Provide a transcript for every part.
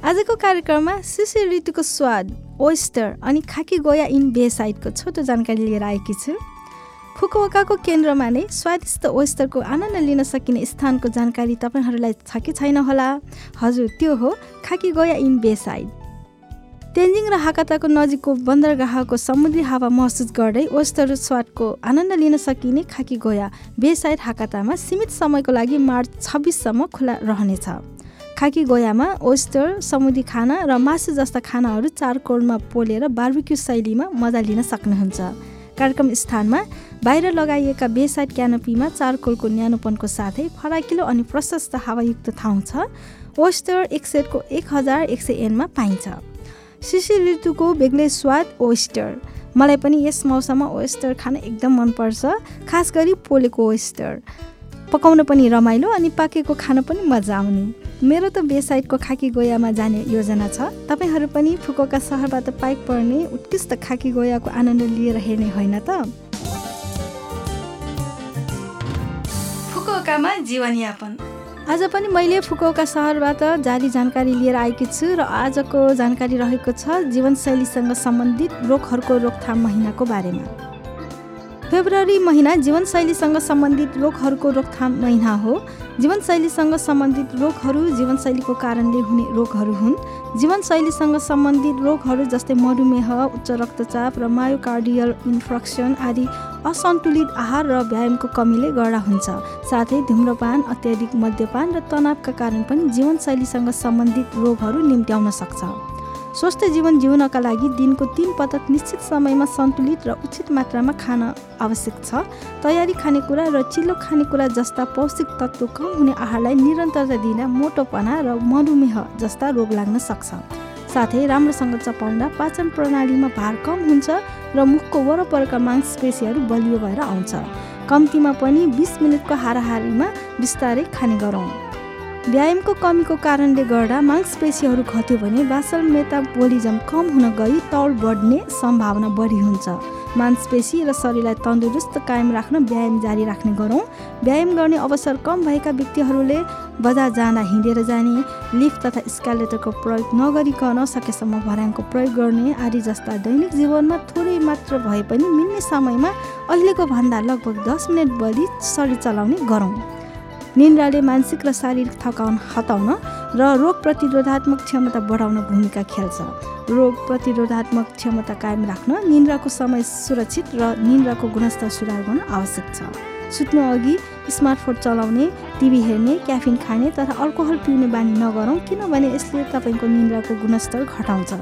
आजको कार्यक्रममा शिशिर ऋतुको स्वाद ओइस्टर अनि खाकी गोया इन बे साइडको छोटो जानकारी लिएर आएकी छु। फुकुओकाको केन्द्रमा नै स्वादिष्ट ओइस्टरको आनन्द लिन सकिने स्थानको जानकारी तपाईँहरूलाई छ कि छैन होला? हजुर त्यो हो खाकी गोया इन बे साइड। तेन्जिङ र हाकाताको नजिकको बन्दरगाहको समुद्री हावा महसुस गर्दै ओइस्टर स्वादको आनन्द लिन सकिने खाकी गोया बे साइड हाकातामा सीमित समयको लागि मार्च छब्बिससम्म खुला रहनेछ। खाकी गोयामा ओइस्टर समुद्री खाना र मासु जस्ता खानाहरू चारकोलमा पोलेर बार्बिक्यू शैलीमा मजा लिन सक्नुहुन्छ। कार्यक्रम स्थानमा बाहिर लगाइएका बेसाइड क्यानोपीमा चारकोलको न्यानोपनको साथै फराकिलो अनि प्रशस्त हावायुक्त ठाउँ छ। ओइस्टर एक सेटको एक हजार एक सय एनमा पाइन्छ। शिशिर ऋतुको बेग्लै स्वाद ओइस्टर मलाई पनि यस मौसममा ओइस्टर खान एकदम मनपर्छ खास गरी पोलेको ओइस्टर पकाउन पनि रमाइलो अनि पाकेको खान पनि मजा आउने। मेरो त बेसाइडको खाकी गोयामा जाने योजना छ। तपाईँहरू पनि फुकोका सहरबाट पाइक पर्ने उत्कृष्ट खाकी गोयाको आनन्द लिएर हेर्ने होइन त? फुकुओकामा जीवनयापन। आज पनि मैले फुकोका सहरबाट जारी जानकारी लिएर आएकी छु र आजको जानकारी रहेको छ जीवनशैलीसँग सम्बन्धित रोगहरूको रोकथाम महिनाको बारेमा। फेब्रुअरी महिना जीवनशैलीसँग सम्बन्धित रोगहरूको रोकथाम महिना हो। जीवनशैलीसँग सम्बन्धित रोगहरू जीवनशैलीको कारणले हुने रोगहरू हुन्। जीवनशैलीसँग सम्बन्धित रोगहरू जस्तै मधुमेह उच्च रक्तचाप र मायोकार्डियल इन्फेक्सन आदि असन्तुलित आहार र व्यायामको कमीले गर्दा हुन्छ। साथै धुम्रपान अत्याधिक मद्यपान र तनावका कारण पनि जीवनशैलीसँग सम्बन्धित रोगहरू निम्त्याउन सक्छ। स्वस्थ जीवन जिउनका लागि दिनको तिन पटक निश्चित समयमा सन्तुलित र उचित मात्रामा खान आवश्यक छ। तयारी खानेकुरा र चिल्लो खानेकुरा जस्ता पौष्टिक तत्त्व कम हुने आहारलाई निरन्तरता दिँदा मोटोपना र मधुमेह जस्ता रोग लाग्न सक्छ। साथै राम्रोसँग चपाउँदा पाचन प्रणालीमा भार कम हुन्छ र मुखको वरपरका मांसपेशीहरू बलियो भएर आउँछ। कम्तीमा पनि बिस मिनटको हाराहारीमा बिस्तारै खाने गरौँ। व्यायामको कमीको कारणले गर्दा मांसपेशीहरू घट्यो भने बासल मेटाबोलिजम कम हुन गई तौल बढ्ने सम्भावना बढी हुन्छ। मांसपेशी र शरीरलाई तन्दुरुस्त कायम राख्न व्यायाम जारी राख्ने गरौँ। व्यायाम गर्ने अवसर कम भएका व्यक्तिहरूले बजार जाँदा हिँडेर जाने लिफ्ट तथा स्कालेटरको प्रयोग नगरिकन सकेसम्म भर्याङको प्रयोग गर्ने आदि जस्ता दैनिक जीवनमा थोरै मात्र भए पनि मिल्ने समयमा अहिलेको भन्दा लगभग दस मिनट बढी शरीर चलाउने गरौँ। निन्द्राले मानसिक र शारीरिक थकाउन हटाउन र रोग प्रतिरोधात्मक क्षमता बढाउन भूमिका खेल्छ। रोग प्रतिरोधात्मक क्षमता कायम राख्न निन्द्राको समय सुरक्षित र निन्द्राको गुणस्तर सुधार गर्न आवश्यक छ। सुत्नु अघि स्मार्टफोन चलाउने टिभी हेर्ने क्याफिन खाने तथा अल्कोहल पिउने बानी नगरौँ किनभने यसले तपाईँको निन्द्राको गुणस्तर घटाउँछ।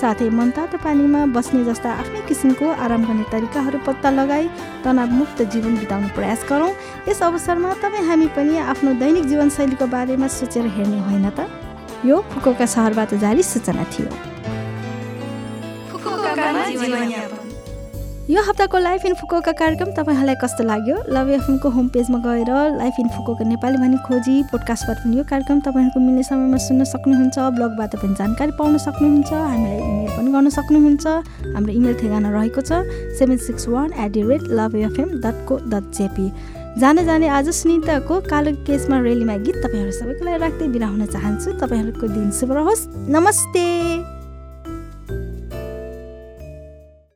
साथै मनतातो पानीमा बस्ने जस्ता आफ्नै किसिमको आराम गर्ने तरिकाहरू पत्ता लगाई तनावमुक्त जीवन बिताउने प्रयास गरौँ। यस अवसरमा तपाईँ हामी पनि आफ्नो दैनिक जीवनशैलीको बारेमा सोचेर हेर्ने होइन त? यो फुकोका सहरबाट जारी सूचना थियो। यो हप्ताको लाइफ इन फुकोका कार्यक्रम तपाईँहरूलाई कस्तो लाग्यो? लभ एफएमको होम पेजमा गएर लाइफ इन फुकोका नेपाली भनी खोजी पोडकास्टबाट पनि यो कार्यक्रम तपाईँहरूको मिल्ने समयमा सुन्न सक्नुहुन्छ ब्लगबाट पनि जानकारी पाउन सक्नुहुन्छ हामीलाई इमेल पनि गर्न सक्नुहुन्छ। हाम्रो इमेल ठेगाना रहेको छ seven six one at the rate love FM dot co dot JP जाने जाने आज सुनिताको कालो केसमा रेलीमा गीत तपाईँहरू सबैको लागि राख्दै बिदा हुन चाहन्छु। तपाईँहरूको दिन शुभ रहोस्। नमस्ते।